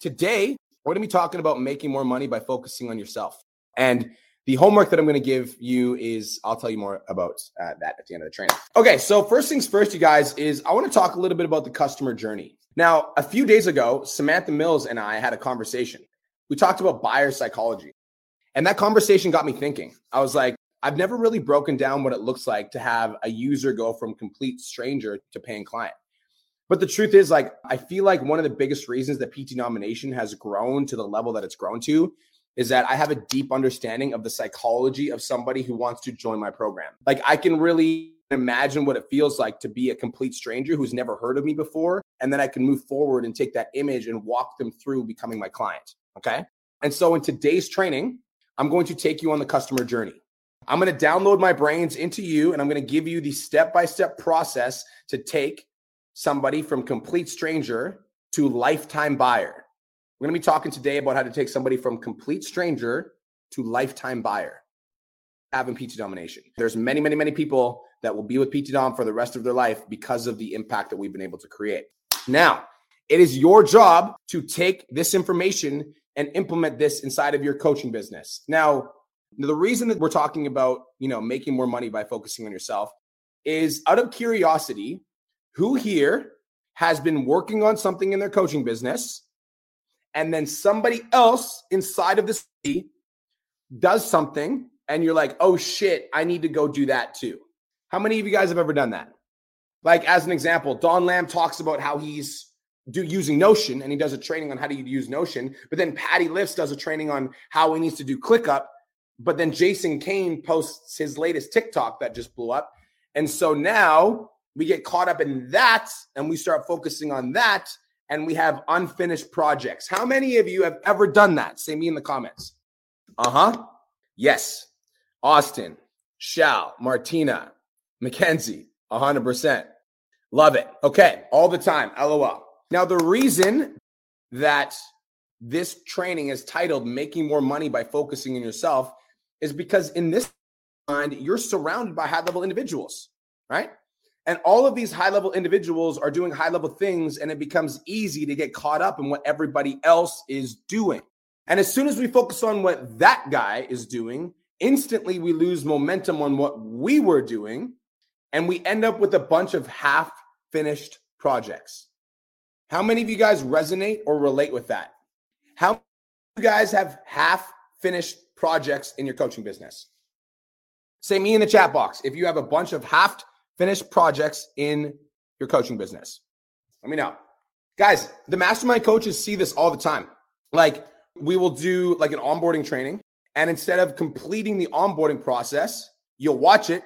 Today, we're going to be talking about making more money by focusing on yourself. And the homework that I'm going to give you is I'll tell you more about uh, that at the end of the training. Okay, so first things first, you guys, is I want to talk a little bit about the customer journey. Now, a few days ago, Samantha Mills and I had a conversation. We talked about buyer psychology. And that conversation got me thinking. I was like, I've never really broken down what it looks like to have a user go from complete stranger to paying client. But the truth is, like, I feel like one of the biggest reasons that PT Domination has grown to the level that it's grown to is that I have a deep understanding of the psychology of somebody who wants to join my program. Like, I can really imagine what it feels like to be a complete stranger who's never heard of me before. And then I can move forward and take that image and walk them through becoming my client. Okay. And so in today's training, I'm going to take you on the customer journey. I'm going to download my brains into you and I'm going to give you the step by step process to take somebody from complete stranger to lifetime buyer. We're going to be talking today about how to take somebody from complete stranger to lifetime buyer. Having PT domination. There's many, many, many people that will be with PT Dom for the rest of their life because of the impact that we've been able to create. Now, it is your job to take this information and implement this inside of your coaching business. Now, the reason that we're talking about, you know, making more money by focusing on yourself is out of curiosity, who here has been working on something in their coaching business and then somebody else inside of the city does something and you're like, oh shit, I need to go do that too. How many of you guys have ever done that? Like, as an example, Don Lamb talks about how he's do using Notion and he does a training on how to use Notion. But then Patty Lifts does a training on how he needs to do ClickUp. But then Jason Kane posts his latest TikTok that just blew up. And so now we get caught up in that and we start focusing on that and we have unfinished projects. How many of you have ever done that? Say me in the comments. Uh huh. Yes. Austin, Shal, Martina, Mackenzie, 100%. Love it. Okay. All the time. LOL. Now, the reason that this training is titled Making More Money by Focusing on Yourself is because in this mind, you're surrounded by high level individuals, right? And all of these high level individuals are doing high level things, and it becomes easy to get caught up in what everybody else is doing. And as soon as we focus on what that guy is doing, instantly we lose momentum on what we were doing, and we end up with a bunch of half finished projects. How many of you guys resonate or relate with that? How you guys have half finished projects in your coaching business? Say me in the chat box if you have a bunch of half finished projects in your coaching business. Let me know. Guys, the mastermind coaches see this all the time. Like we will do like an onboarding training and instead of completing the onboarding process, you'll watch it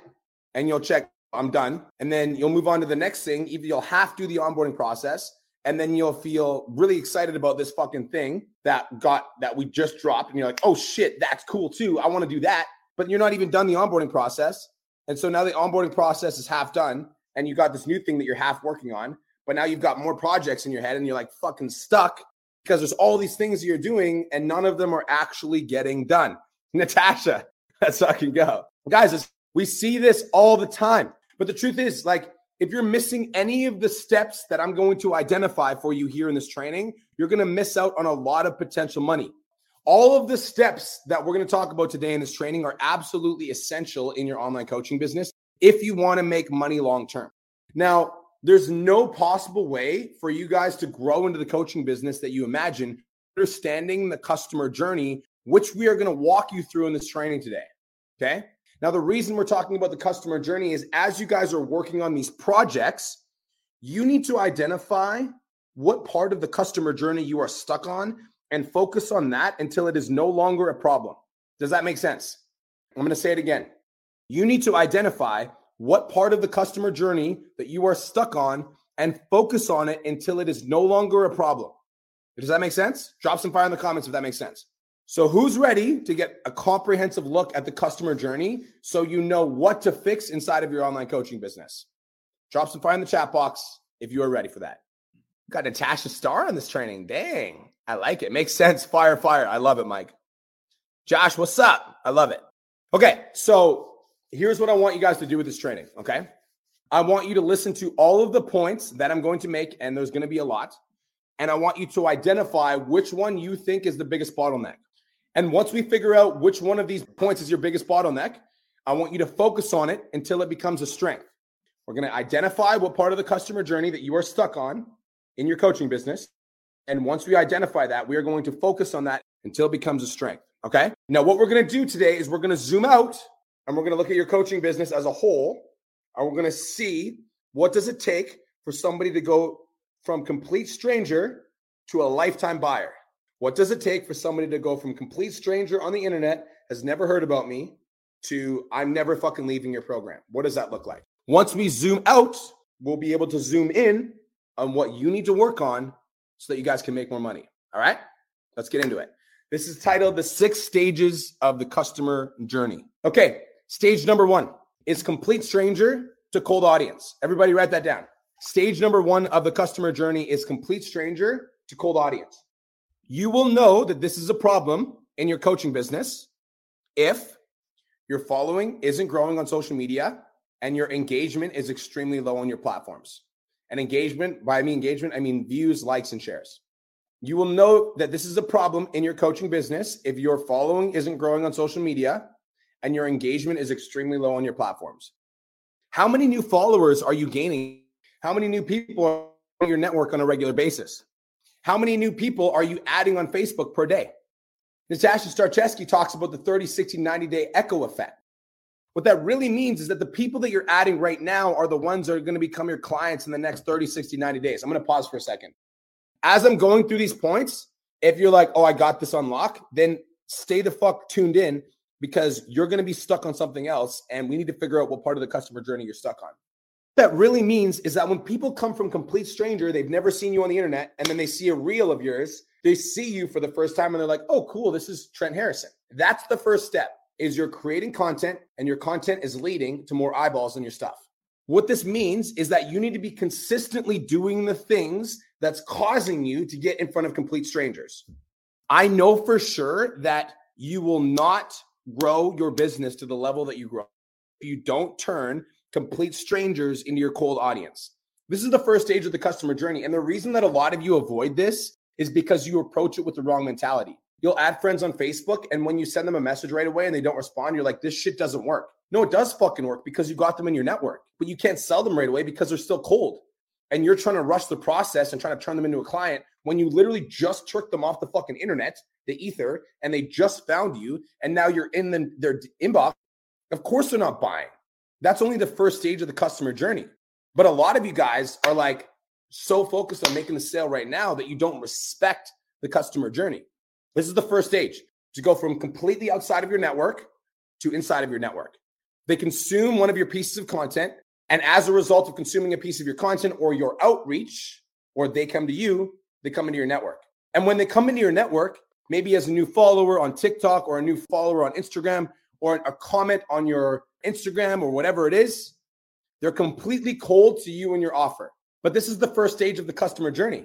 and you'll check I'm done. And then you'll move on to the next thing. Either you'll half do the onboarding process and then you'll feel really excited about this fucking thing that got that we just dropped and you're like oh shit that's cool too i want to do that but you're not even done the onboarding process and so now the onboarding process is half done and you got this new thing that you're half working on but now you've got more projects in your head and you're like fucking stuck because there's all these things you're doing and none of them are actually getting done natasha let's fucking go guys we see this all the time but the truth is like if you're missing any of the steps that I'm going to identify for you here in this training, you're going to miss out on a lot of potential money. All of the steps that we're going to talk about today in this training are absolutely essential in your online coaching business if you want to make money long term. Now, there's no possible way for you guys to grow into the coaching business that you imagine understanding the customer journey, which we are going to walk you through in this training today. Okay. Now, the reason we're talking about the customer journey is as you guys are working on these projects, you need to identify what part of the customer journey you are stuck on and focus on that until it is no longer a problem. Does that make sense? I'm going to say it again. You need to identify what part of the customer journey that you are stuck on and focus on it until it is no longer a problem. Does that make sense? Drop some fire in the comments if that makes sense. So, who's ready to get a comprehensive look at the customer journey so you know what to fix inside of your online coaching business? Drop some fire in the chat box if you are ready for that. Got Natasha Star on this training. Dang, I like it. Makes sense. Fire, fire. I love it, Mike. Josh, what's up? I love it. Okay, so here's what I want you guys to do with this training. Okay, I want you to listen to all of the points that I'm going to make, and there's going to be a lot. and I want you to identify which one you think is the biggest bottleneck. And once we figure out which one of these points is your biggest bottleneck, I want you to focus on it until it becomes a strength. We're going to identify what part of the customer journey that you are stuck on in your coaching business. And once we identify that, we are going to focus on that until it becomes a strength. Okay. Now, what we're going to do today is we're going to zoom out and we're going to look at your coaching business as a whole. And we're going to see what does it take for somebody to go from complete stranger to a lifetime buyer. What does it take for somebody to go from complete stranger on the internet, has never heard about me, to I'm never fucking leaving your program? What does that look like? Once we zoom out, we'll be able to zoom in on what you need to work on so that you guys can make more money. All right, let's get into it. This is titled The Six Stages of the Customer Journey. Okay, stage number one is complete stranger to cold audience. Everybody write that down. Stage number one of the customer journey is complete stranger to cold audience. You will know that this is a problem in your coaching business if your following isn't growing on social media and your engagement is extremely low on your platforms. And engagement, by me engagement, I mean views, likes, and shares. You will know that this is a problem in your coaching business if your following isn't growing on social media and your engagement is extremely low on your platforms. How many new followers are you gaining? How many new people are on your network on a regular basis? How many new people are you adding on Facebook per day? Natasha Starcheski talks about the 30, 60, 90 day echo effect. What that really means is that the people that you're adding right now are the ones that are going to become your clients in the next 30, 60, 90 days. I'm going to pause for a second. As I'm going through these points, if you're like, oh, I got this on lock, then stay the fuck tuned in because you're going to be stuck on something else. And we need to figure out what part of the customer journey you're stuck on. That really means is that when people come from complete stranger, they've never seen you on the internet, and then they see a reel of yours, they see you for the first time and they're like, oh, cool, this is Trent Harrison. That's the first step is you're creating content and your content is leading to more eyeballs on your stuff. What this means is that you need to be consistently doing the things that's causing you to get in front of complete strangers. I know for sure that you will not grow your business to the level that you grow if you don't turn complete strangers into your cold audience. This is the first stage of the customer journey. And the reason that a lot of you avoid this is because you approach it with the wrong mentality. You'll add friends on Facebook, and when you send them a message right away and they don't respond, you're like, this shit doesn't work. No, it does fucking work because you got them in your network, but you can't sell them right away because they're still cold. And you're trying to rush the process and trying to turn them into a client when you literally just tricked them off the fucking internet, the ether, and they just found you, and now you're in the, their inbox. Of course, they're not buying. That's only the first stage of the customer journey. But a lot of you guys are like so focused on making the sale right now that you don't respect the customer journey. This is the first stage to go from completely outside of your network to inside of your network. They consume one of your pieces of content. And as a result of consuming a piece of your content or your outreach, or they come to you, they come into your network. And when they come into your network, maybe as a new follower on TikTok or a new follower on Instagram or a comment on your Instagram or whatever it is, they're completely cold to you and your offer. But this is the first stage of the customer journey.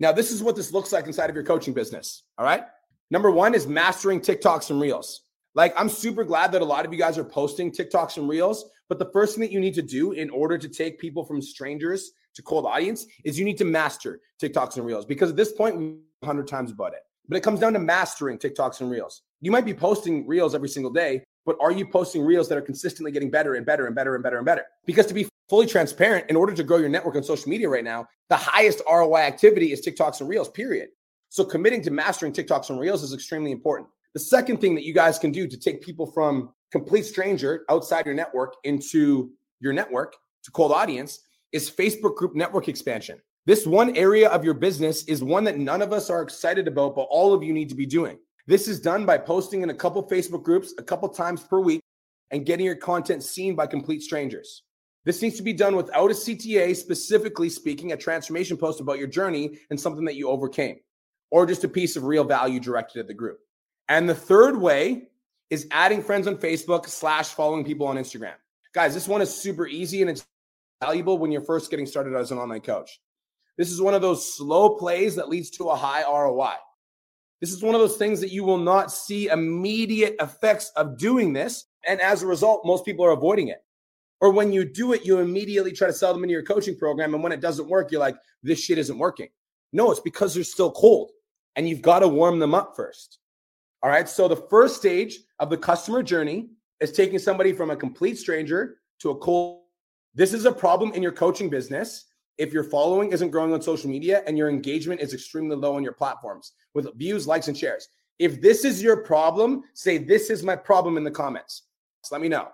Now, this is what this looks like inside of your coaching business. All right. Number one is mastering TikToks and Reels. Like, I'm super glad that a lot of you guys are posting TikToks and Reels. But the first thing that you need to do in order to take people from strangers to cold audience is you need to master TikToks and Reels because at this point, we 100 times about it. But it comes down to mastering TikToks and Reels. You might be posting Reels every single day, but are you posting Reels that are consistently getting better and better and better and better and better? Because to be fully transparent, in order to grow your network on social media right now, the highest ROI activity is TikToks and Reels, period. So committing to mastering TikToks and Reels is extremely important. The second thing that you guys can do to take people from complete stranger outside your network into your network to cold audience is Facebook group network expansion. This one area of your business is one that none of us are excited about, but all of you need to be doing. This is done by posting in a couple Facebook groups a couple times per week and getting your content seen by complete strangers. This needs to be done without a CTA, specifically speaking, a transformation post about your journey and something that you overcame or just a piece of real value directed at the group. And the third way is adding friends on Facebook slash following people on Instagram. Guys, this one is super easy and it's valuable when you're first getting started as an online coach. This is one of those slow plays that leads to a high ROI. This is one of those things that you will not see immediate effects of doing this. And as a result, most people are avoiding it. Or when you do it, you immediately try to sell them into your coaching program. And when it doesn't work, you're like, this shit isn't working. No, it's because they're still cold and you've got to warm them up first. All right. So the first stage of the customer journey is taking somebody from a complete stranger to a cold. This is a problem in your coaching business if your following isn't growing on social media and your engagement is extremely low on your platforms with views, likes, and shares. If this is your problem, say, This is my problem in the comments. So let me know.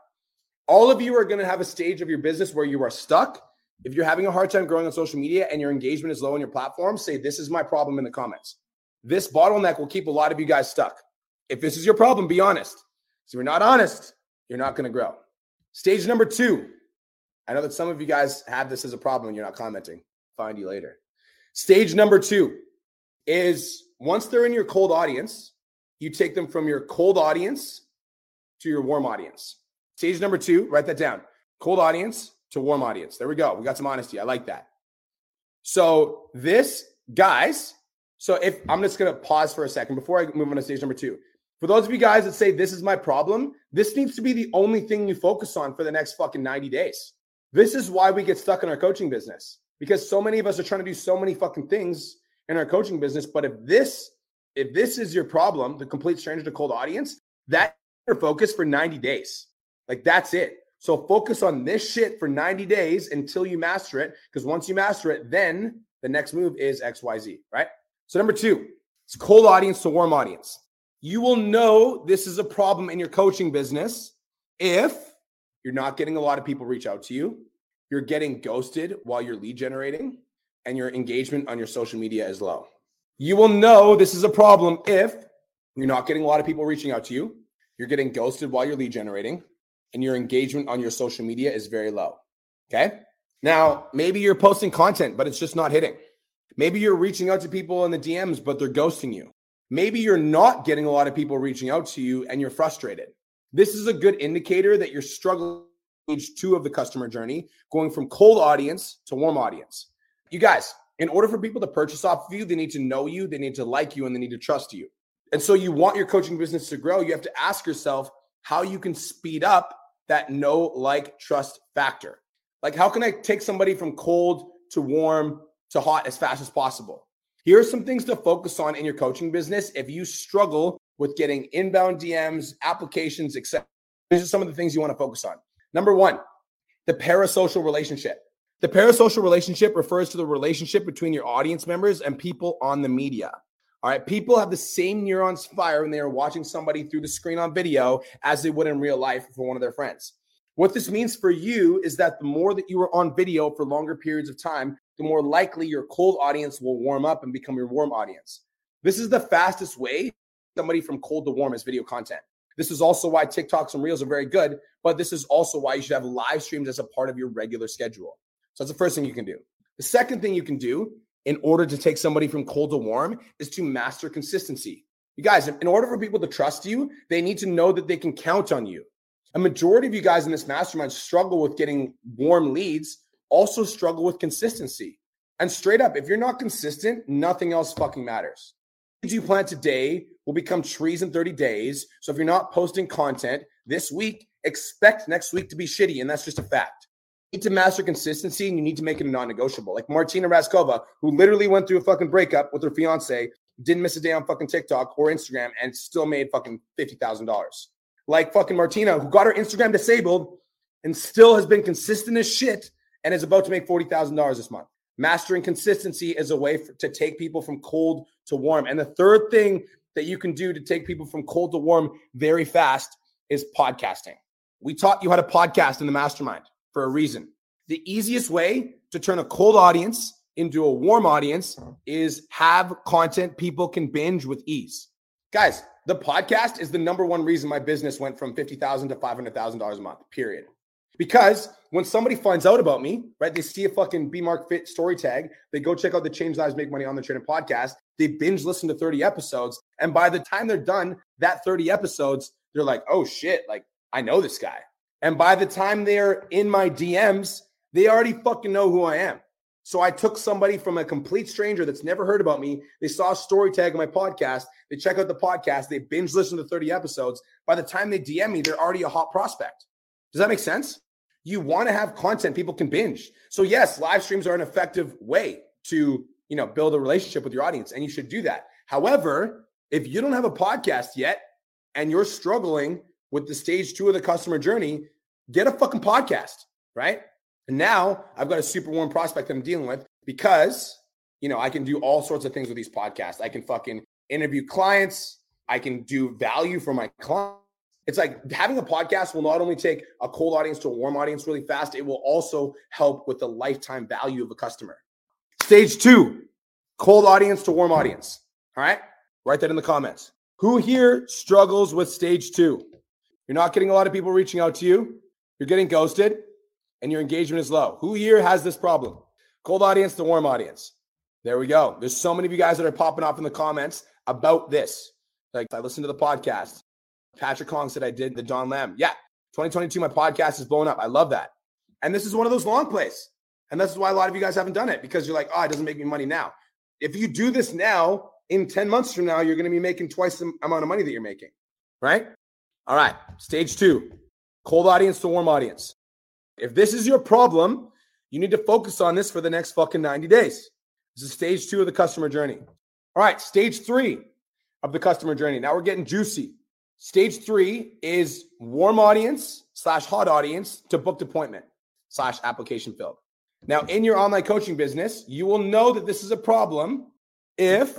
All of you are going to have a stage of your business where you are stuck. If you're having a hard time growing on social media and your engagement is low on your platform, say, This is my problem in the comments. This bottleneck will keep a lot of you guys stuck. If this is your problem, be honest. If you're not honest, you're not going to grow. Stage number two. I know that some of you guys have this as a problem and you're not commenting. Find you later. Stage number two is once they're in your cold audience, you take them from your cold audience to your warm audience. Stage number two, write that down. Cold audience to warm audience. There we go. We got some honesty. I like that. So, this, guys, so if I'm just to pause for a second before I move on to stage number two. For those of you guys that say this is my problem, this needs to be the only thing you focus on for the next fucking 90 days. This is why we get stuck in our coaching business because so many of us are trying to do so many fucking things in our coaching business. But if this, if this is your problem, the complete stranger to cold audience, that your focus for 90 days. Like that's it. So focus on this shit for 90 days until you master it. Because once you master it, then the next move is XYZ, right? So number two, it's cold audience to warm audience. You will know this is a problem in your coaching business if you're not getting a lot of people reach out to you, you're getting ghosted while you're lead generating, and your engagement on your social media is low. You will know this is a problem if you're not getting a lot of people reaching out to you, you're getting ghosted while you're lead generating, and your engagement on your social media is very low. Okay. Now, maybe you're posting content, but it's just not hitting. Maybe you're reaching out to people in the DMs, but they're ghosting you. Maybe you're not getting a lot of people reaching out to you and you're frustrated. This is a good indicator that you're struggling stage two of the customer journey, going from cold audience to warm audience. You guys, in order for people to purchase off of you, they need to know you, they need to like you, and they need to trust you. And so you want your coaching business to grow, you have to ask yourself how you can speed up that know like, trust factor. Like, how can I take somebody from cold to warm to hot as fast as possible? Here are some things to focus on in your coaching business if you struggle with getting inbound DMs, applications, etc. These are some of the things you want to focus on. Number one, the parasocial relationship. The parasocial relationship refers to the relationship between your audience members and people on the media. All right. People have the same neurons fire when they are watching somebody through the screen on video as they would in real life for one of their friends. What this means for you is that the more that you are on video for longer periods of time, the more likely your cold audience will warm up and become your warm audience. This is the fastest way somebody from cold to warm is video content. This is also why TikToks and Reels are very good, but this is also why you should have live streams as a part of your regular schedule. So that's the first thing you can do. The second thing you can do in order to take somebody from cold to warm is to master consistency. You guys, in order for people to trust you, they need to know that they can count on you. A majority of you guys in this mastermind struggle with getting warm leads also struggle with consistency. And straight up, if you're not consistent, nothing else fucking matters. Seeds you plant today will become trees in 30 days. So if you're not posting content this week, expect next week to be shitty. And that's just a fact. Need to master consistency and you need to make it a non negotiable. Like Martina Raskova, who literally went through a fucking breakup with her fiance, didn't miss a day on fucking TikTok or Instagram, and still made fucking $50,000. Like fucking Martina, who got her Instagram disabled and still has been consistent as shit and is about to make $40,000 this month. Mastering consistency is a way for, to take people from cold to warm. And the third thing that you can do to take people from cold to warm very fast is podcasting. We taught you how to podcast in the mastermind for a reason. The easiest way to turn a cold audience into a warm audience uh-huh. is have content people can binge with ease. Guys, the podcast is the number one reason my business went from 50,000 to $500,000 a month, period. Because when somebody finds out about me, right, they see a fucking B Mark Fit story tag, they go check out the Change Lives Make Money on the Training podcast, they binge listen to 30 episodes. And by the time they're done that 30 episodes, they're like, oh shit, like I know this guy. And by the time they're in my DMs, they already fucking know who I am. So I took somebody from a complete stranger that's never heard about me. They saw a story tag on my podcast. They check out the podcast. They binge listen to 30 episodes. By the time they DM me, they're already a hot prospect. Does that make sense? You want to have content people can binge. So yes, live streams are an effective way to you know, build a relationship with your audience and you should do that. However, if you don't have a podcast yet and you're struggling with the stage two of the customer journey, get a fucking podcast, right? And now I've got a super warm prospect I'm dealing with because, you know, I can do all sorts of things with these podcasts. I can fucking interview clients. I can do value for my clients. It's like having a podcast will not only take a cold audience to a warm audience really fast, it will also help with the lifetime value of a customer. Stage two, cold audience to warm audience. All right. Write that in the comments. Who here struggles with stage two? You're not getting a lot of people reaching out to you. You're getting ghosted and your engagement is low. Who here has this problem? Cold audience to warm audience. There we go. There's so many of you guys that are popping off in the comments about this. Like I listened to the podcast. Patrick Kong said I did the Don Lamb. Yeah, 2022, my podcast is blowing up. I love that. And this is one of those long plays. And this is why a lot of you guys haven't done it because you're like, oh, it doesn't make me money now. If you do this now, in 10 months from now, you're going to be making twice the amount of money that you're making. Right? All right. Stage two cold audience to warm audience. If this is your problem, you need to focus on this for the next fucking 90 days. This is stage two of the customer journey. All right, stage three of the customer journey. Now we're getting juicy. Stage three is warm audience slash hot audience to booked appointment slash application filled. Now, in your online coaching business, you will know that this is a problem if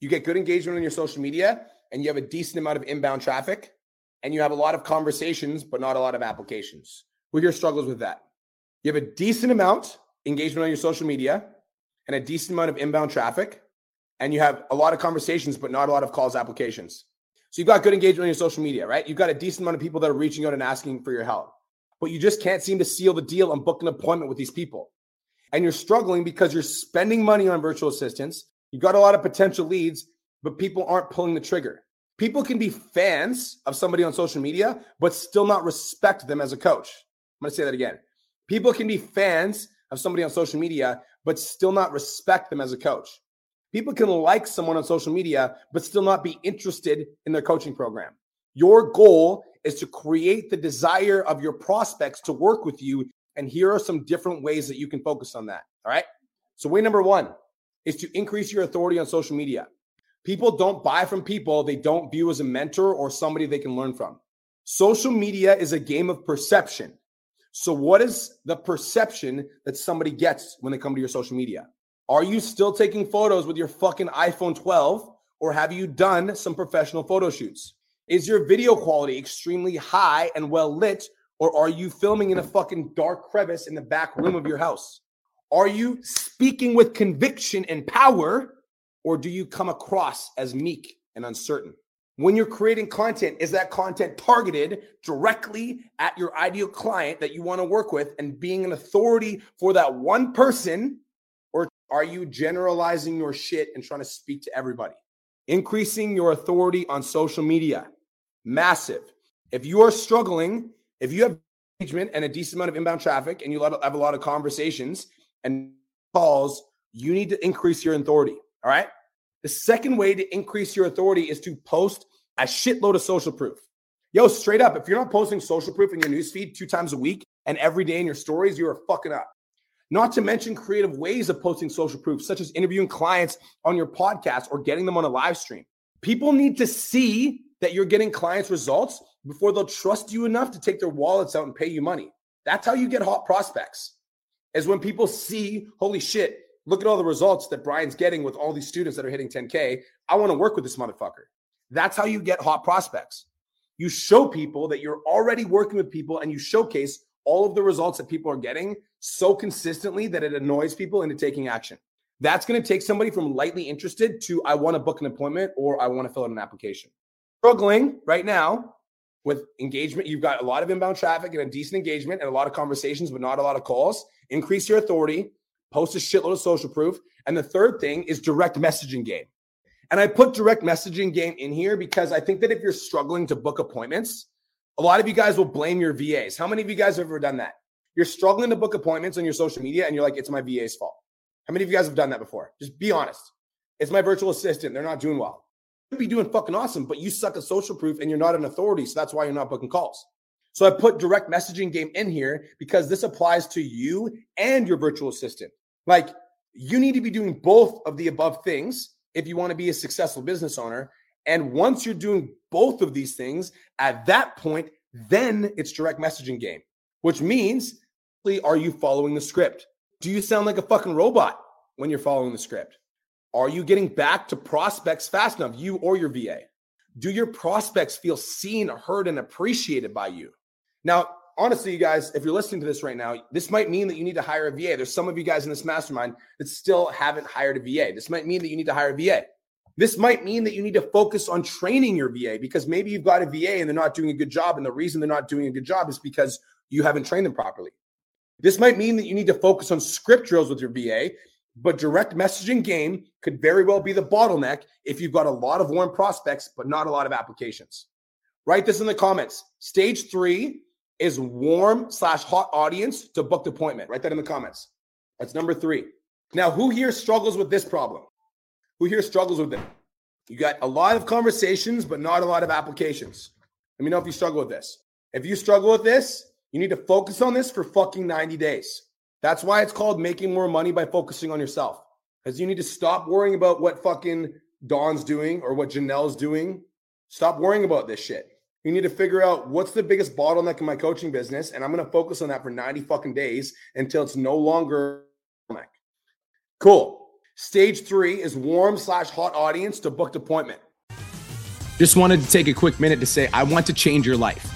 you get good engagement on your social media and you have a decent amount of inbound traffic and you have a lot of conversations, but not a lot of applications. Who here struggles with that? You have a decent amount engagement on your social media and a decent amount of inbound traffic, and you have a lot of conversations, but not a lot of calls applications. So you've got good engagement on your social media, right? You've got a decent amount of people that are reaching out and asking for your help, but you just can't seem to seal the deal and book an appointment with these people. And you're struggling because you're spending money on virtual assistants. You've got a lot of potential leads, but people aren't pulling the trigger. People can be fans of somebody on social media, but still not respect them as a coach. I'm going to say that again. People can be fans of somebody on social media, but still not respect them as a coach. People can like someone on social media, but still not be interested in their coaching program. Your goal is to create the desire of your prospects to work with you. And here are some different ways that you can focus on that. All right. So, way number one is to increase your authority on social media. People don't buy from people they don't view as a mentor or somebody they can learn from. Social media is a game of perception. So, what is the perception that somebody gets when they come to your social media? Are you still taking photos with your fucking iPhone 12 or have you done some professional photo shoots? Is your video quality extremely high and well lit or are you filming in a fucking dark crevice in the back room of your house? Are you speaking with conviction and power or do you come across as meek and uncertain? when you're creating content, is that content targeted directly at your ideal client that you want to work with and being an authority for that one person? Or are you generalizing your shit and trying to speak to everybody? Increasing your authority on social media, massive. If you are struggling, if you have engagement and a decent amount of inbound traffic and you have a lot of conversations and calls, you need to increase your authority. All right. The second way to increase your authority is to post a shitload of social proof. Yo, straight up, if you're not posting social proof in your newsfeed two times a week and every day in your stories, you are fucking up. Not to mention creative ways of posting social proof, such as interviewing clients on your podcast or getting them on a live stream. People need to see that you're getting clients results before they'll trust you enough to take their wallets out and pay you money. That's how you get hot prospects. Is when people see, holy shit, look at all the results that Brian's getting with all these students that are hitting 10K. I want to work with this motherfucker. That's how you get hot prospects. You show people that you're already working with people and you showcase all of the results that people are getting so consistently that it annoys people into taking action. That's going to take somebody from lightly interested to I want to book an appointment or I want to fill out an application. Struggling right now with engagement, you've got a lot of inbound traffic and a decent engagement and a lot of conversations, but not a lot of calls. Increase your authority, post a shitload of social proof. And the third thing is direct messaging game. And I put direct messaging game in here because I think that if you're struggling to book appointments, a lot of you guys will blame your VAs. How many of you guys have ever done that? You're struggling to book appointments on your social media and you're like, it's my VA's fault. How many of you guys have done that before? Just be honest. It's my virtual assistant. They're not doing well. You could be doing fucking awesome, but you suck at social proof and you're not an authority. So that's why you're not booking calls. So I put direct messaging game in here because this applies to you and your virtual assistant. Like You need to be doing both of the above things if you want to be a successful business owner. And once you're doing both of these things, at that point, then it's direct messaging game, which means are you following the script? Do you sound like a fucking robot when you're following the script? Are you getting back to prospects fast enough, you or your VA? Do your prospects feel seen, heard, and appreciated by you? Now, honestly, you guys, if you're listening to this right now, this might mean that you need to hire a VA. There's some of you guys in this mastermind that still haven't hired a VA. This might mean that you need to hire a VA. This might mean that you need to focus on training your VA because maybe you've got a VA and they're not doing a good job. And the reason they're not doing a good job is because you haven't trained them properly. This might mean that you need to focus on script drills with your VA, but direct messaging game could very well be the bottleneck if you've got a lot of warm prospects, but not a lot of applications. Write this in the comments. Stage three is warm slash hot audience to booked appointment. Write that in the comments. That's number three. Now, who here struggles with this problem? Who here struggles with it? You got a lot of conversations, but not a lot of applications. Let me know if you struggle with this. If you struggle with this, you need to focus on this for fucking 90 days. That's why it's called making more money by focusing on yourself. Because you need to stop worrying about what fucking Don's doing or what Janelle's doing. Stop worrying about this shit. You need to figure out what's the biggest bottleneck in my coaching business, and I'm going to focus on that for 90 fucking days until it's no longer bottleneck. Cool. Stage three is warm slash hot audience to booked appointment. Just wanted to take a quick minute to say I want to change your life.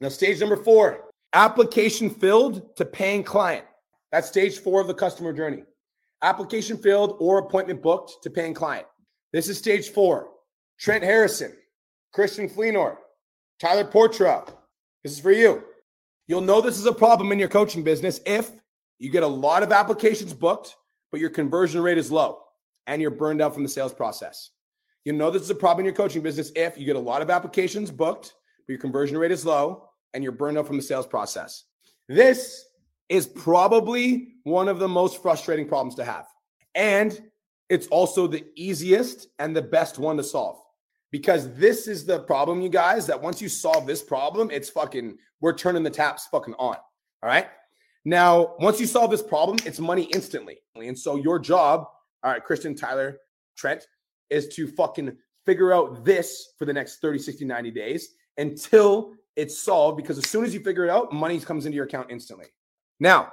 Now, stage number four application filled to paying client. That's stage four of the customer journey. Application filled or appointment booked to paying client. This is stage four. Trent Harrison, Christian Fleenor, Tyler Portra. This is for you. You'll know this is a problem in your coaching business if you get a lot of applications booked, but your conversion rate is low and you're burned out from the sales process. You know this is a problem in your coaching business if you get a lot of applications booked, but your conversion rate is low and you're burned out from the sales process. This is probably one of the most frustrating problems to have. And it's also the easiest and the best one to solve because this is the problem, you guys, that once you solve this problem, it's fucking, we're turning the taps fucking on. All right. Now, once you solve this problem, it's money instantly. And so your job, all right, Christian, Tyler, Trent, is to fucking figure out this for the next 30, 60, 90 days until it's solved because as soon as you figure it out, money comes into your account instantly. Now,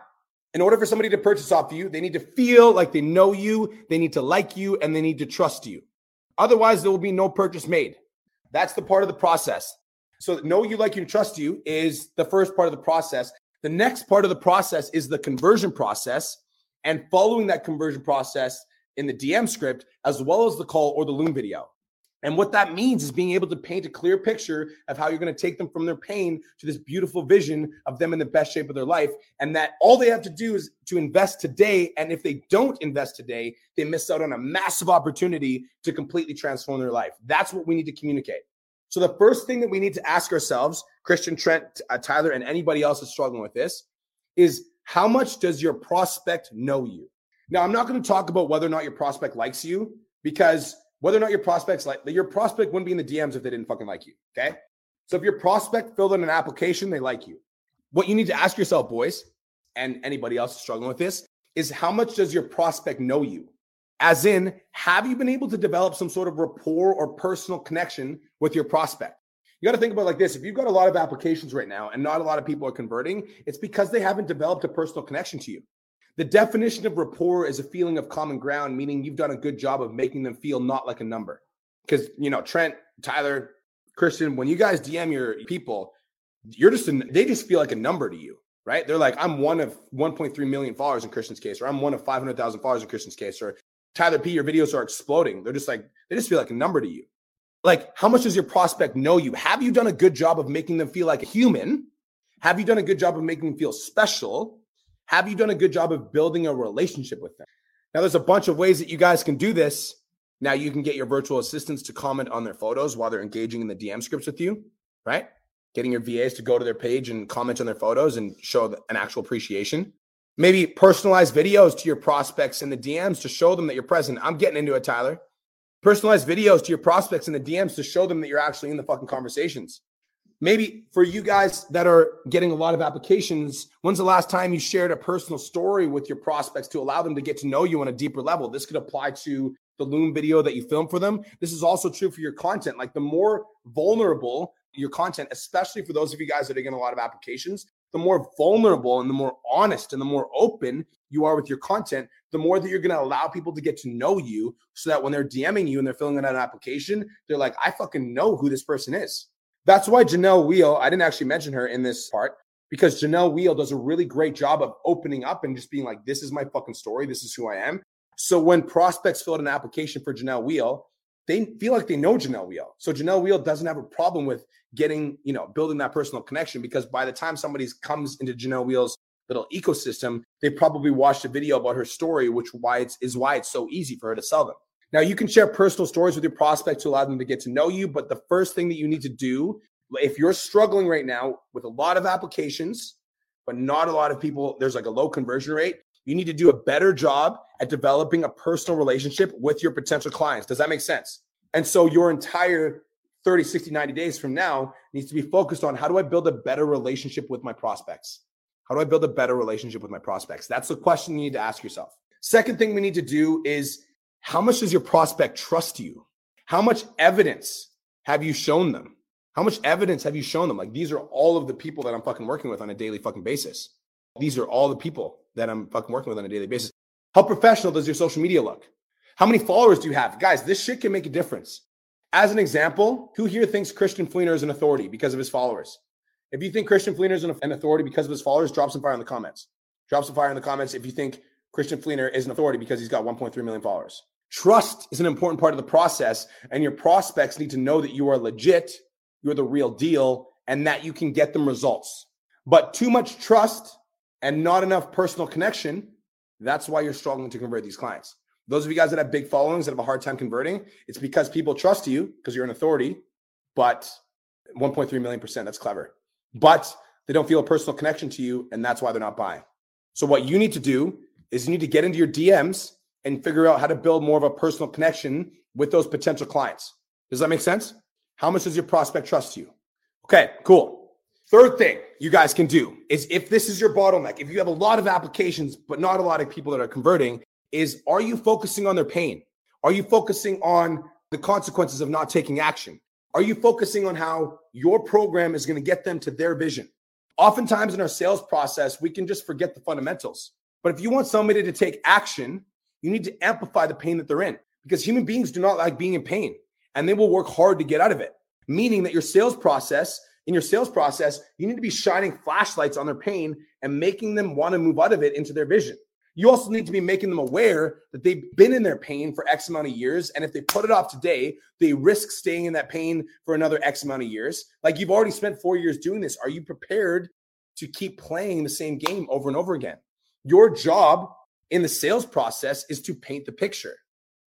in order for somebody to purchase off you, they need to feel like they know you, they need to like you, and they need to trust you. Otherwise, there will be no purchase made. That's the part of the process. So, know you, like you, and trust you is the first part of the process. The next part of the process is the conversion process. And following that conversion process in the DM script, as well as the call or the Loom video. And what that means is being able to paint a clear picture of how you're going to take them from their pain to this beautiful vision of them in the best shape of their life. And that all they have to do is to invest today. And if they don't invest today, they miss out on a massive opportunity to completely transform their life. That's what we need to communicate. So the first thing that we need to ask ourselves, Christian, Trent, uh, Tyler, and anybody else that's struggling with this, is how much does your prospect know you? Now, I'm not going to talk about whether or not your prospect likes you because whether or not your prospects like your prospect wouldn't be in the DMs if they didn't fucking like you. Okay. So if your prospect filled in an application, they like you. What you need to ask yourself, boys, and anybody else struggling with this, is how much does your prospect know you? As in, have you been able to develop some sort of rapport or personal connection with your prospect? You got to think about like this. If you've got a lot of applications right now and not a lot of people are converting, it's because they haven't developed a personal connection to you. The definition of rapport is a feeling of common ground, meaning you've done a good job of making them feel not like a number. Because, you know, Trent, Tyler, Christian, when you guys DM your people, you're just, a, they just feel like a number to you, right? They're like, I'm one of 1.3 million followers in Christian's case, or I'm one of 500,000 followers in Christian's case, or Tyler P, your videos are exploding. They're just like, they just feel like a number to you. Like, how much does your prospect know you? Have you done a good job of making them feel like a human? Have you done a good job of making them feel special? Have you done a good job of building a relationship with them? Now, there's a bunch of ways that you guys can do this. Now, you can get your virtual assistants to comment on their photos while they're engaging in the DM scripts with you, right? Getting your VAs to go to their page and comment on their photos and show an actual appreciation. Maybe personalized videos to your prospects in the DMs to show them that you're present. I'm getting into it, Tyler. Personalized videos to your prospects in the DMs to show them that you're actually in the fucking conversations. Maybe for you guys that are getting a lot of applications, when's the last time you shared a personal story with your prospects to allow them to get to know you on a deeper level? This could apply to the Loom video that you film for them. This is also true for your content. Like the more vulnerable your content, especially for those of you guys that are getting a lot of applications, the more vulnerable and the more honest and the more open you are with your content, the more that you're going to allow people to get to know you so that when they're DMing you and they're filling out an application, they're like, I fucking know who this person is. That's why Janelle Wheel, I didn't actually mention her in this part because Janelle Wheel does a really great job of opening up and just being like, this is my fucking story. This is who I am. So when prospects fill out an application for Janelle Wheel, they feel like they know Janelle Wheel. So Janelle Wheel doesn't have a problem with getting, you know, building that personal connection because by the time somebody comes into Janelle Wheel's little ecosystem, they probably watched a video about her story, which why it's is why it's so easy for her to sell them. Now you can share personal stories with your prospect to allow them to get to know you, but the first thing that you need to do if you're struggling right now with a lot of applications, but not a lot of people, there's like a low conversion rate, you need to do a better job at developing a personal relationship with your potential clients. Does that make sense? And so your entire 30, 60, 90 days from now needs to be focused on how do I build a better relationship with my prospects? How do I build a better relationship with my prospects? That's the question you need to ask yourself. Second thing we need to do is how much does your prospect trust you? How much evidence have you shown them? How much evidence have you shown them? Like these are all of the people that I'm fucking working with on a daily fucking basis. These are all the people that I'm fucking working with on a daily basis. How professional does your social media look? How many followers do you have? Guys, this shit can make a difference. As an example, who here thinks Christian Fleener is an authority because of his followers? If you think Christian Fleener is an authority because of his followers, drop some fire in the comments. Drop some fire in the comments if you think Christian Fleener is an authority because he's got 1.3 million followers. Trust is an important part of the process, and your prospects need to know that you are legit, you're the real deal, and that you can get them results. But too much trust and not enough personal connection, that's why you're struggling to convert these clients. Those of you guys that have big followings that have a hard time converting, it's because people trust you because you're an authority, but 1.3 million percent, that's clever. But they don't feel a personal connection to you, and that's why they're not buying. So, what you need to do is you need to get into your DMs and figure out how to build more of a personal connection with those potential clients. Does that make sense? How much does your prospect trust you? Okay, cool. Third thing you guys can do is if this is your bottleneck, if you have a lot of applications, but not a lot of people that are converting, is are you focusing on their pain? Are you focusing on the consequences of not taking action? Are you focusing on how your program is going to get them to their vision? Oftentimes in our sales process, we can just forget the fundamentals. But if you want somebody to take action, you need to amplify the pain that they're in because human beings do not like being in pain and they will work hard to get out of it. Meaning that your sales process, in your sales process, you need to be shining flashlights on their pain and making them want to move out of it into their vision. You also need to be making them aware that they've been in their pain for X amount of years. And if they put it off today, they risk staying in that pain for another X amount of years. Like you've already spent four years doing this. Are you prepared to keep playing the same game over and over again? Your job in the sales process is to paint the picture.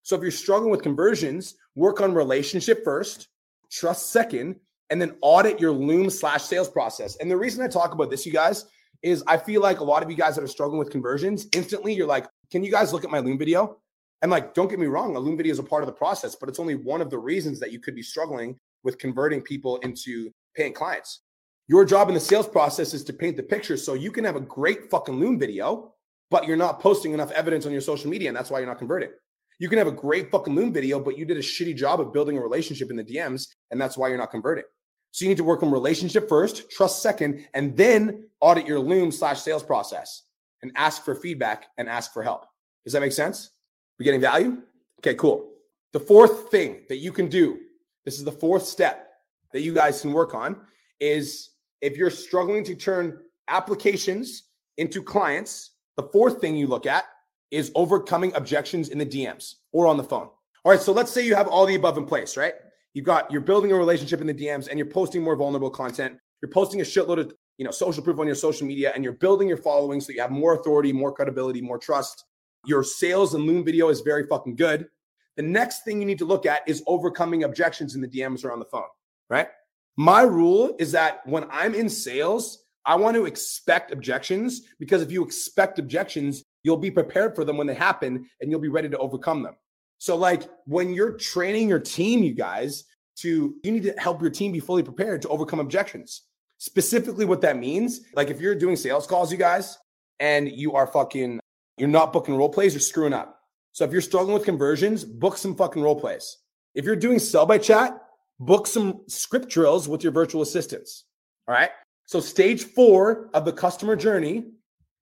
So if you're struggling with conversions, work on relationship first, trust second, and then audit your Loom slash sales process. And the reason I talk about this, you guys, is I feel like a lot of you guys that are struggling with conversions, instantly you're like, can you guys look at my Loom video? And like, don't get me wrong, a Loom video is a part of the process, but it's only one of the reasons that you could be struggling with converting people into paying clients. Your job in the sales process is to paint the picture so you can have a great fucking Loom video, but you're not posting enough evidence on your social media, and that's why you're not converting. You can have a great fucking Loom video, but you did a shitty job of building a relationship in the DMs, and that's why you're not converting. So you need to work on relationship first, trust second, and then audit your Loom slash sales process and ask for feedback and ask for help. Does that make sense? We getting value? Okay, cool. The fourth thing that you can do, this is the fourth step that you guys can work on, is if you're struggling to turn applications into clients, the fourth thing you look at is overcoming objections in the DMs or on the phone. All right, so let's say you have all the above in place, right? You've got you're building a relationship in the DMs and you're posting more vulnerable content. You're posting a shitload of you know social proof on your social media and you're building your following so you have more authority, more credibility, more trust. your sales and loom video is very fucking good. The next thing you need to look at is overcoming objections in the DMs or on the phone, right? My rule is that when I'm in sales, I want to expect objections because if you expect objections, you'll be prepared for them when they happen and you'll be ready to overcome them. So, like when you're training your team, you guys, to you need to help your team be fully prepared to overcome objections. Specifically, what that means, like if you're doing sales calls, you guys, and you are fucking, you're not booking role plays, you're screwing up. So if you're struggling with conversions, book some fucking role plays. If you're doing sell by chat, book some script drills with your virtual assistants. All right. So stage four of the customer journey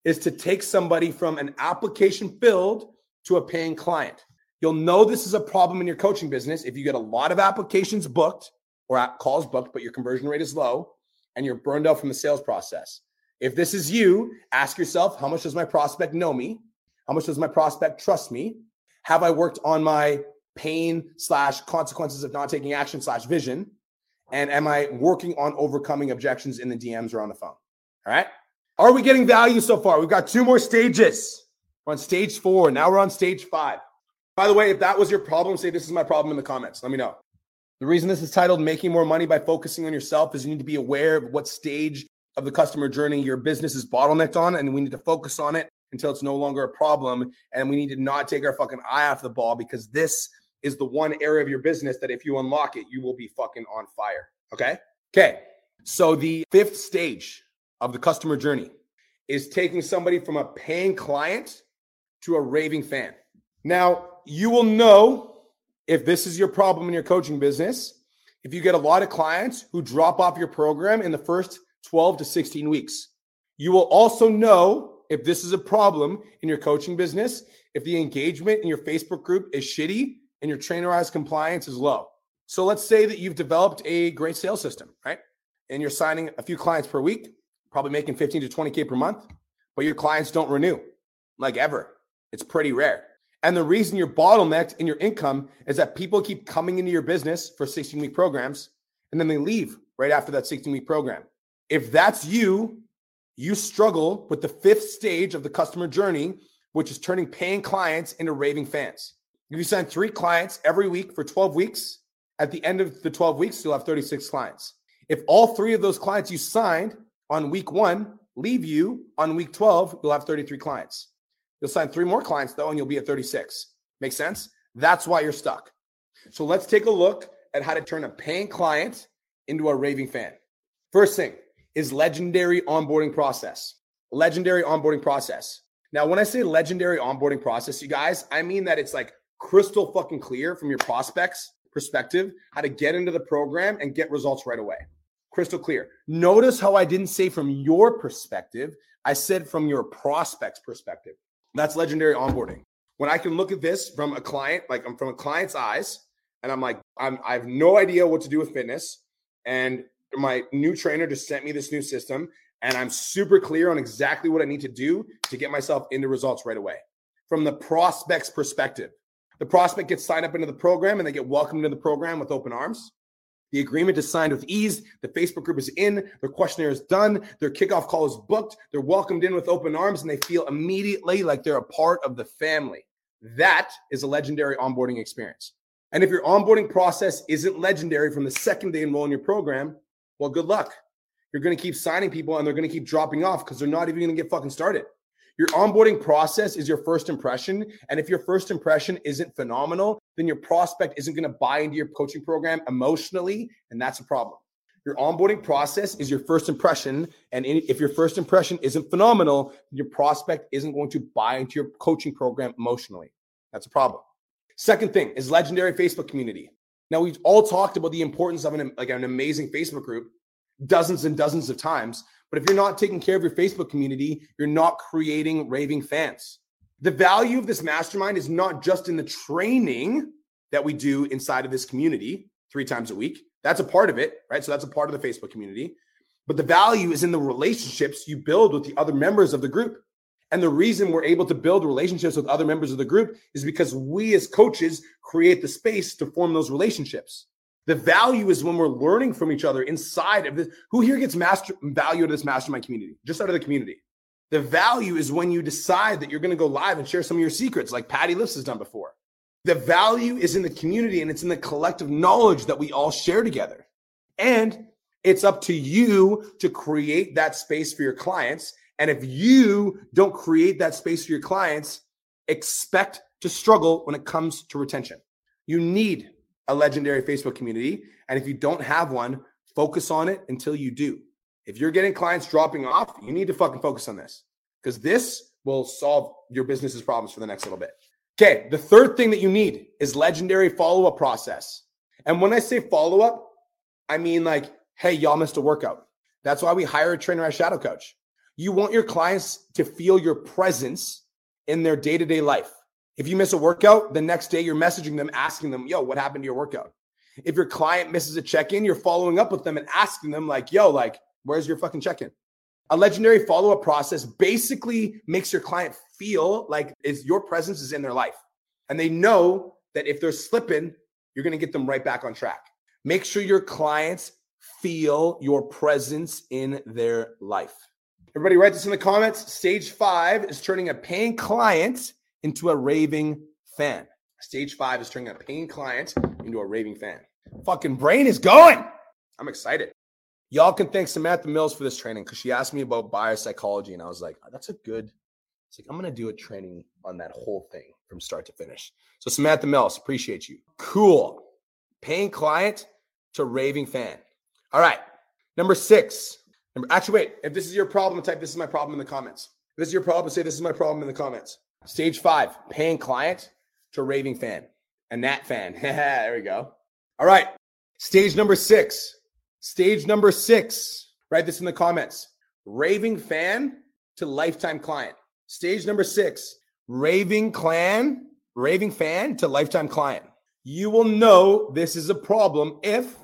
is to take somebody from an application filled to a paying client. You'll know this is a problem in your coaching business if you get a lot of applications booked or calls booked, but your conversion rate is low and you're burned out from the sales process. If this is you, ask yourself how much does my prospect know me? How much does my prospect trust me? Have I worked on my pain slash consequences of not taking action slash vision? And am I working on overcoming objections in the DMs or on the phone? All right. Are we getting value so far? We've got two more stages. We're on stage four. Now we're on stage five. By the way, if that was your problem, say this is my problem in the comments. Let me know. The reason this is titled Making More Money by Focusing on Yourself is you need to be aware of what stage of the customer journey your business is bottlenecked on, and we need to focus on it until it's no longer a problem. And we need to not take our fucking eye off the ball because this is the one area of your business that if you unlock it, you will be fucking on fire. Okay. Okay. So the fifth stage of the customer journey is taking somebody from a paying client to a raving fan. Now, you will know if this is your problem in your coaching business if you get a lot of clients who drop off your program in the first 12 to 16 weeks. You will also know if this is a problem in your coaching business, if the engagement in your Facebook group is shitty and your trainerized compliance is low. So let's say that you've developed a great sales system, right? And you're signing a few clients per week, probably making 15 to 20K per month, but your clients don't renew like ever. It's pretty rare. And the reason you're bottlenecked in your income is that people keep coming into your business for 16 week programs and then they leave right after that 16 week program. If that's you, you struggle with the fifth stage of the customer journey, which is turning paying clients into raving fans. If you sign three clients every week for 12 weeks, at the end of the 12 weeks, you'll have 36 clients. If all three of those clients you signed on week one leave you on week 12, you'll have 33 clients. You'll sign three more clients though, and you'll be at 36. Make sense? That's why you're stuck. So let's take a look at how to turn a paying client into a raving fan. First thing, is legendary onboarding process. Legendary onboarding process. Now, when I say legendary onboarding process, you guys, I mean that it's like crystal fucking clear from your prospects perspective how to get into the program and get results right away. Crystal clear. Notice how I didn't say from your perspective, I said from your prospect's perspective. That's legendary onboarding. When I can look at this from a client, like I'm from a client's eyes, and I'm like, I'm, I have no idea what to do with fitness. And my new trainer just sent me this new system and I'm super clear on exactly what I need to do to get myself into results right away. From the prospect's perspective, the prospect gets signed up into the program and they get welcomed into the program with open arms. The agreement is signed with ease. The Facebook group is in. Their questionnaire is done. Their kickoff call is booked. They're welcomed in with open arms and they feel immediately like they're a part of the family. That is a legendary onboarding experience. And if your onboarding process isn't legendary from the second they enroll in your program, well, good luck. You're going to keep signing people and they're going to keep dropping off because they're not even going to get fucking started. Your onboarding process is your first impression. And if your first impression isn't phenomenal, then your prospect isn't going to buy into your coaching program emotionally. And that's a problem. Your onboarding process is your first impression. And if your first impression isn't phenomenal, your prospect isn't going to buy into your coaching program emotionally. That's a problem. Second thing is legendary Facebook community. Now we've all talked about the importance of an like an amazing Facebook group dozens and dozens of times, but if you're not taking care of your Facebook community, you're not creating raving fans. The value of this mastermind is not just in the training that we do inside of this community three times a week. That's a part of it, right? So that's a part of the Facebook community. But the value is in the relationships you build with the other members of the group. And the reason we're able to build relationships with other members of the group is because we as coaches create the space to form those relationships. The value is when we're learning from each other inside of this. Who here gets master value of this mastermind community? Just out of the community. The value is when you decide that you're going to go live and share some of your secrets, like Patty Lifts has done before. The value is in the community and it's in the collective knowledge that we all share together. And it's up to you to create that space for your clients. And if you don't create that space for your clients, expect to struggle when it comes to retention. You need a legendary Facebook community. And if you don't have one, focus on it until you do. If you're getting clients dropping off, you need to fucking focus on this because this will solve your business's problems for the next little bit. Okay, the third thing that you need is legendary follow up process. And when I say follow up, I mean like, hey, y'all missed a workout. That's why we hire a trainer as shadow coach. You want your clients to feel your presence in their day to day life. If you miss a workout, the next day you're messaging them, asking them, yo, what happened to your workout? If your client misses a check in, you're following up with them and asking them, like, yo, like, where's your fucking check in? A legendary follow up process basically makes your client feel like your presence is in their life. And they know that if they're slipping, you're going to get them right back on track. Make sure your clients feel your presence in their life. Everybody, write this in the comments. Stage five is turning a paying client into a raving fan. Stage five is turning a paying client into a raving fan. Fucking brain is going. I'm excited. Y'all can thank Samantha Mills for this training because she asked me about buyer psychology, and I was like, oh, that's a good. It's like I'm gonna do a training on that whole thing from start to finish. So Samantha Mills, appreciate you. Cool. Paying client to raving fan. All right. Number six. Actually, wait. If this is your problem, type this is my problem in the comments. If this is your problem, say this is my problem in the comments. Stage five, paying client to raving fan. A Nat fan. there we go. All right. Stage number six. Stage number six. Write this in the comments. Raving fan to lifetime client. Stage number six. Raving clan, raving fan to lifetime client. You will know this is a problem if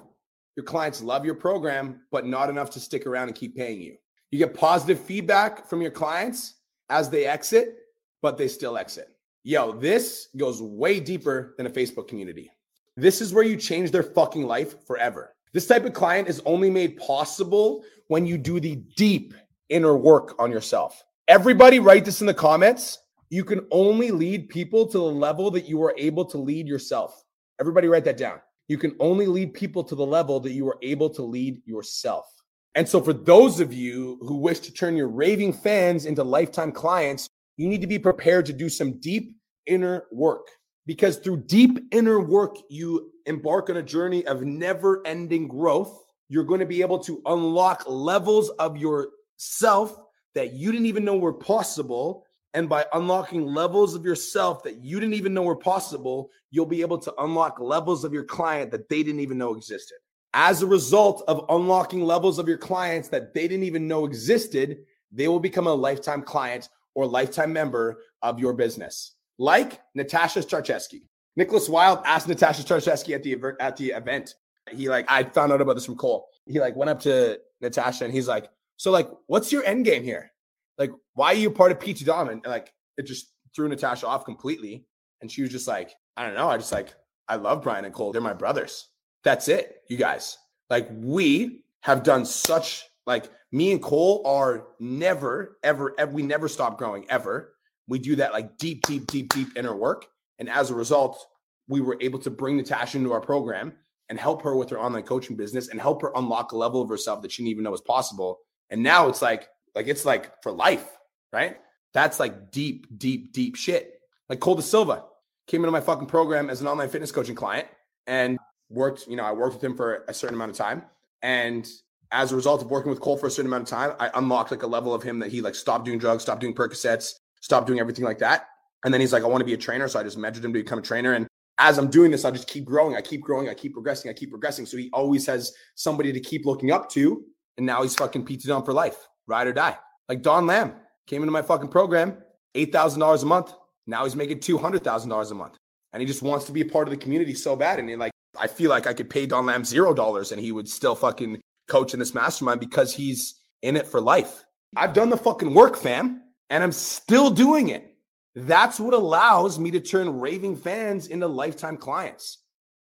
your clients love your program, but not enough to stick around and keep paying you. You get positive feedback from your clients as they exit, but they still exit. Yo, this goes way deeper than a Facebook community. This is where you change their fucking life forever. This type of client is only made possible when you do the deep inner work on yourself. Everybody, write this in the comments. You can only lead people to the level that you are able to lead yourself. Everybody, write that down. You can only lead people to the level that you are able to lead yourself. And so, for those of you who wish to turn your raving fans into lifetime clients, you need to be prepared to do some deep inner work because through deep inner work, you embark on a journey of never ending growth. You're going to be able to unlock levels of yourself that you didn't even know were possible. And by unlocking levels of yourself that you didn't even know were possible, you'll be able to unlock levels of your client that they didn't even know existed. As a result of unlocking levels of your clients that they didn't even know existed, they will become a lifetime client or lifetime member of your business, like Natasha Starcheski. Nicholas Wild asked Natasha Starcheski at the at the event. He like I found out about this from Cole. He like went up to Natasha and he's like, "So like, what's your end game here? Like, why are you part of PT Dom?" And like, it just threw Natasha off completely. And she was just like, "I don't know. I just like I love Brian and Cole. They're my brothers. That's it, you guys. Like we have done such like me and Cole are never, ever, ever, we never stop growing ever. We do that like deep, deep, deep, deep inner work. And as a result, we were able to bring Natasha into our program and help her with her online coaching business and help her unlock a level of herself that she didn't even know was possible. And now it's like, like it's like for life, right? That's like deep, deep, deep shit. Like Cole De Silva came into my fucking program as an online fitness coaching client and worked, you know, I worked with him for a certain amount of time. And as a result of working with Cole for a certain amount of time, I unlocked like a level of him that he like stopped doing drugs, stopped doing Percocets, stopped doing everything like that. And then he's like, I want to be a trainer. So I just measured him to become a trainer. And as I'm doing this, I just keep growing. I keep growing. I keep progressing. I keep progressing. So he always has somebody to keep looking up to. And now he's fucking PT Dom for life, ride or die. Like Don Lamb came into my fucking program, $8,000 a month. Now he's making $200,000 a month. And he just wants to be a part of the community so bad. And he like, I feel like I could pay Don Lamb zero dollars and he would still fucking coach in this mastermind because he's in it for life. I've done the fucking work, fam, and I'm still doing it. That's what allows me to turn raving fans into lifetime clients.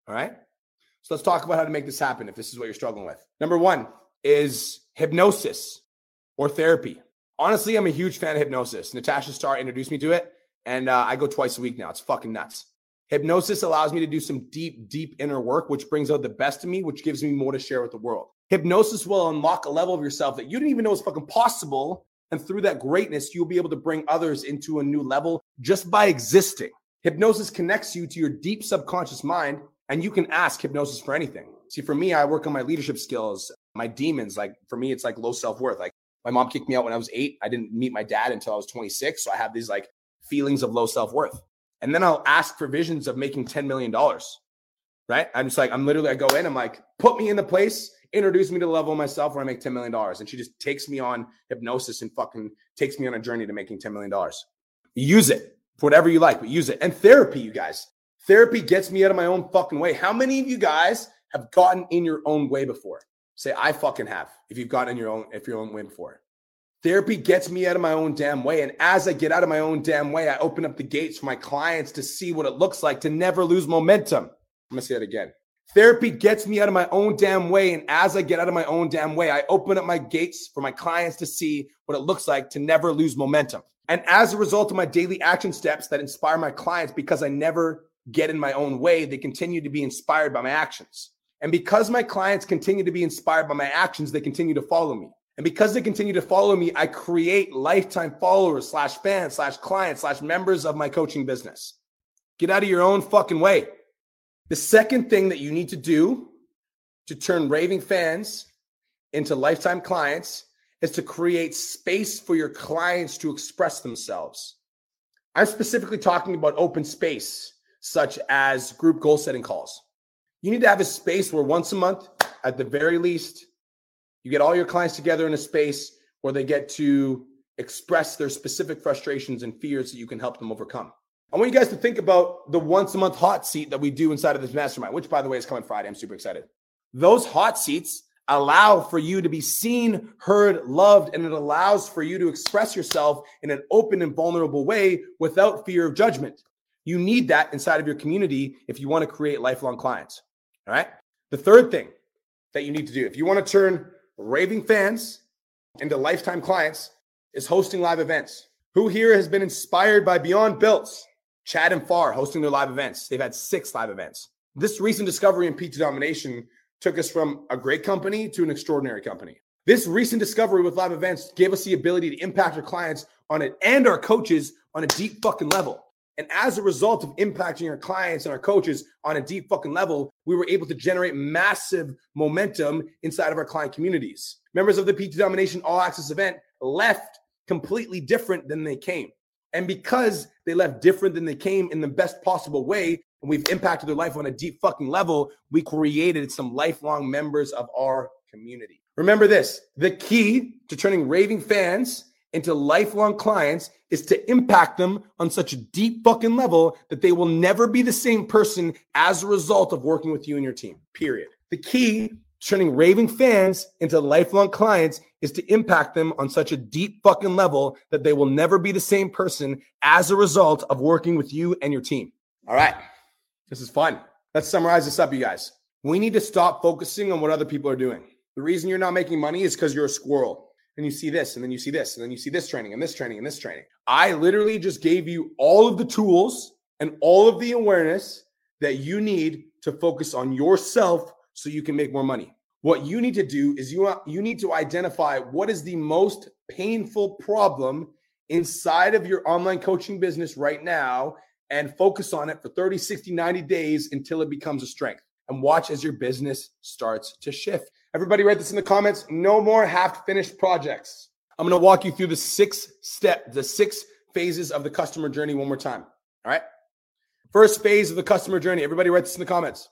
All right. So let's talk about how to make this happen if this is what you're struggling with. Number one is hypnosis or therapy. Honestly, I'm a huge fan of hypnosis. Natasha Starr introduced me to it, and uh, I go twice a week now. It's fucking nuts. Hypnosis allows me to do some deep, deep inner work, which brings out the best of me, which gives me more to share with the world. Hypnosis will unlock a level of yourself that you didn't even know was fucking possible. And through that greatness, you'll be able to bring others into a new level just by existing. Hypnosis connects you to your deep subconscious mind, and you can ask hypnosis for anything. See, for me, I work on my leadership skills, my demons. Like for me, it's like low self worth. Like my mom kicked me out when I was eight. I didn't meet my dad until I was 26. So I have these like feelings of low self worth. And then I'll ask for visions of making $10 million. Right. I'm just like, I'm literally, I go in, I'm like, put me in the place, introduce me to the level of myself where I make $10 million. And she just takes me on hypnosis and fucking takes me on a journey to making $10 million. Use it for whatever you like, but use it. And therapy, you guys. Therapy gets me out of my own fucking way. How many of you guys have gotten in your own way before? Say, I fucking have. If you've gotten in your own, if your own way before. Therapy gets me out of my own damn way. And as I get out of my own damn way, I open up the gates for my clients to see what it looks like to never lose momentum. I'm gonna say it again. Therapy gets me out of my own damn way. And as I get out of my own damn way, I open up my gates for my clients to see what it looks like to never lose momentum. And as a result of my daily action steps that inspire my clients, because I never get in my own way, they continue to be inspired by my actions. And because my clients continue to be inspired by my actions, they continue to follow me. And because they continue to follow me, I create lifetime followers slash fans slash clients slash members of my coaching business. Get out of your own fucking way. The second thing that you need to do to turn raving fans into lifetime clients is to create space for your clients to express themselves. I'm specifically talking about open space, such as group goal setting calls. You need to have a space where once a month, at the very least, you get all your clients together in a space where they get to express their specific frustrations and fears that you can help them overcome. I want you guys to think about the once a month hot seat that we do inside of this mastermind, which by the way is coming Friday. I'm super excited. Those hot seats allow for you to be seen, heard, loved, and it allows for you to express yourself in an open and vulnerable way without fear of judgment. You need that inside of your community if you want to create lifelong clients. All right. The third thing that you need to do, if you want to turn raving fans into lifetime clients is hosting live events. Who here has been inspired by Beyond Built, Chad and Far hosting their live events? They've had six live events. This recent discovery in PT domination took us from a great company to an extraordinary company. This recent discovery with live events gave us the ability to impact our clients on it and our coaches on a deep fucking level. And as a result of impacting our clients and our coaches on a deep fucking level, we were able to generate massive momentum inside of our client communities. Members of the PT Domination All Access event left completely different than they came. And because they left different than they came in the best possible way, and we've impacted their life on a deep fucking level, we created some lifelong members of our community. Remember this the key to turning raving fans into lifelong clients is to impact them on such a deep fucking level that they will never be the same person as a result of working with you and your team. Period. The key turning raving fans into lifelong clients is to impact them on such a deep fucking level that they will never be the same person as a result of working with you and your team. All right. This is fun. Let's summarize this up, you guys. We need to stop focusing on what other people are doing. The reason you're not making money is because you're a squirrel and you see this, and then you see this, and then you see this training, and this training, and this training. I literally just gave you all of the tools and all of the awareness that you need to focus on yourself so you can make more money. What you need to do is you, you need to identify what is the most painful problem inside of your online coaching business right now and focus on it for 30, 60, 90 days until it becomes a strength. And watch as your business starts to shift. Everybody write this in the comments. No more half finished projects. I'm going to walk you through the six step, the six phases of the customer journey one more time. All right. First phase of the customer journey. Everybody write this in the comments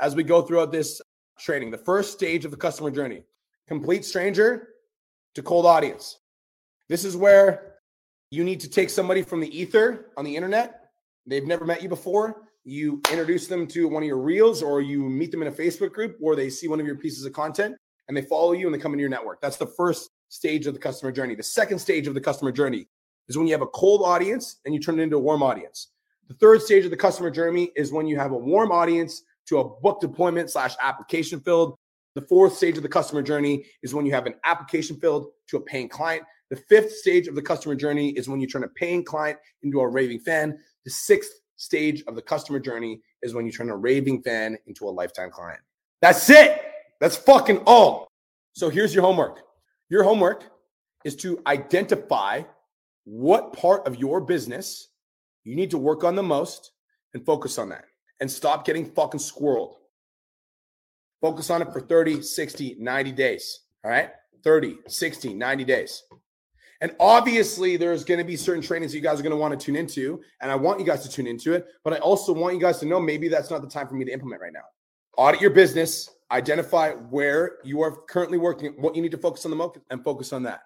as we go throughout this training. The first stage of the customer journey complete stranger to cold audience. This is where you need to take somebody from the ether on the internet. They've never met you before you introduce them to one of your reels or you meet them in a Facebook group or they see one of your pieces of content and they follow you and they come into your network. That's the first stage of the customer journey. The second stage of the customer journey is when you have a cold audience and you turn it into a warm audience. The third stage of the customer journey is when you have a warm audience to a book deployment slash application filled. The fourth stage of the customer journey is when you have an application filled to a paying client. The fifth stage of the customer journey is when you turn a paying client into a raving fan. The sixth stage of the customer journey is when you turn a raving fan into a lifetime client. That's it. That's fucking all. So here's your homework. Your homework is to identify what part of your business you need to work on the most and focus on that and stop getting fucking squirreled. Focus on it for 30, 60, 90 days. All right. 30, 60, 90 days. And obviously, there's going to be certain trainings you guys are going to want to tune into. And I want you guys to tune into it. But I also want you guys to know maybe that's not the time for me to implement right now. Audit your business, identify where you are currently working, what you need to focus on the most, and focus on that.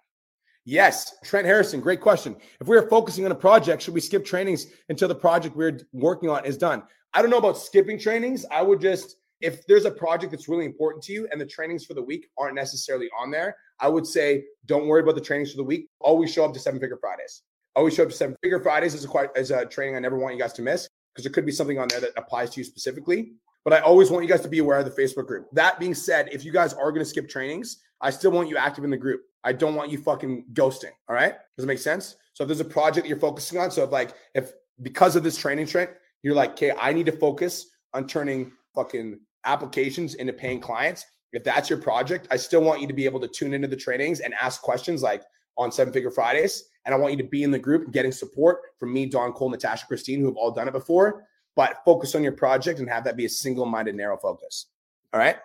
Yes, Trent Harrison, great question. If we are focusing on a project, should we skip trainings until the project we're working on is done? I don't know about skipping trainings. I would just if there's a project that's really important to you and the trainings for the week aren't necessarily on there, I would say don't worry about the trainings for the week. Always show up to Seven Figure Fridays. Always show up to Seven Figure Fridays as a quite as a training I never want you guys to miss because there could be something on there that applies to you specifically. But I always want you guys to be aware of the Facebook group. That being said, if you guys are going to skip trainings, I still want you active in the group. I don't want you fucking ghosting. All right. Does it make sense? So if there's a project you're focusing on, so if like if because of this training trend, you're like, okay, I need to focus on turning fucking applications into paying clients, if that's your project, I still want you to be able to tune into the trainings and ask questions like on Seven Figure Fridays. And I want you to be in the group getting support from me, Don Cole, Natasha Christine, who have all done it before. But focus on your project and have that be a single minded, narrow focus. All right.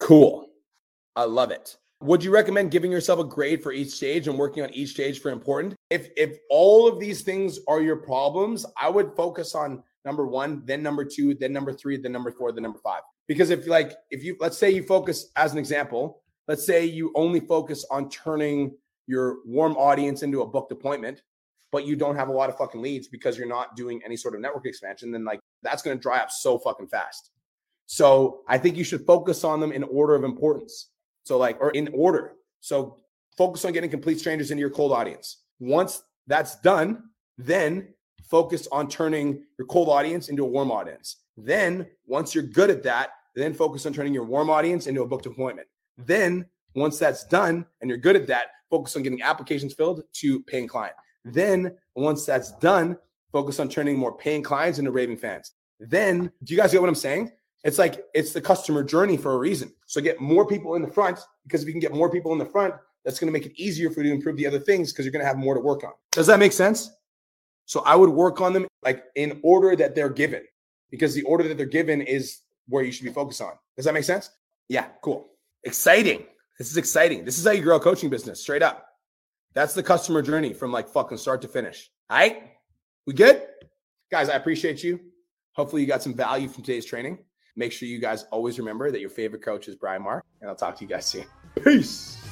Cool. I love it. Would you recommend giving yourself a grade for each stage and working on each stage for important? If if all of these things are your problems, I would focus on number one, then number two, then number three, then number four, then number five. Because if like if you let's say you focus as an example, let's say you only focus on turning your warm audience into a booked appointment, but you don't have a lot of fucking leads because you're not doing any sort of network expansion, then like that's going to dry up so fucking fast. So I think you should focus on them in order of importance. So like or in order. So focus on getting complete strangers into your cold audience. Once that's done, then focus on turning your cold audience into a warm audience. Then, once you're good at that, then focus on turning your warm audience into a booked appointment. Then, once that's done and you're good at that, focus on getting applications filled to paying client. Then, once that's done, focus on turning more paying clients into raving fans. Then, do you guys get what I'm saying? It's like it's the customer journey for a reason. So get more people in the front because if you can get more people in the front, that's going to make it easier for you to improve the other things because you're going to have more to work on. Does that make sense? So I would work on them like in order that they're given because the order that they're given is where you should be focused on. Does that make sense? Yeah, cool. Exciting. This is exciting. This is how you grow a coaching business straight up. That's the customer journey from like fucking start to finish. All right. We good? Guys, I appreciate you. Hopefully, you got some value from today's training. Make sure you guys always remember that your favorite coach is Brian Mark, and I'll talk to you guys soon. Peace.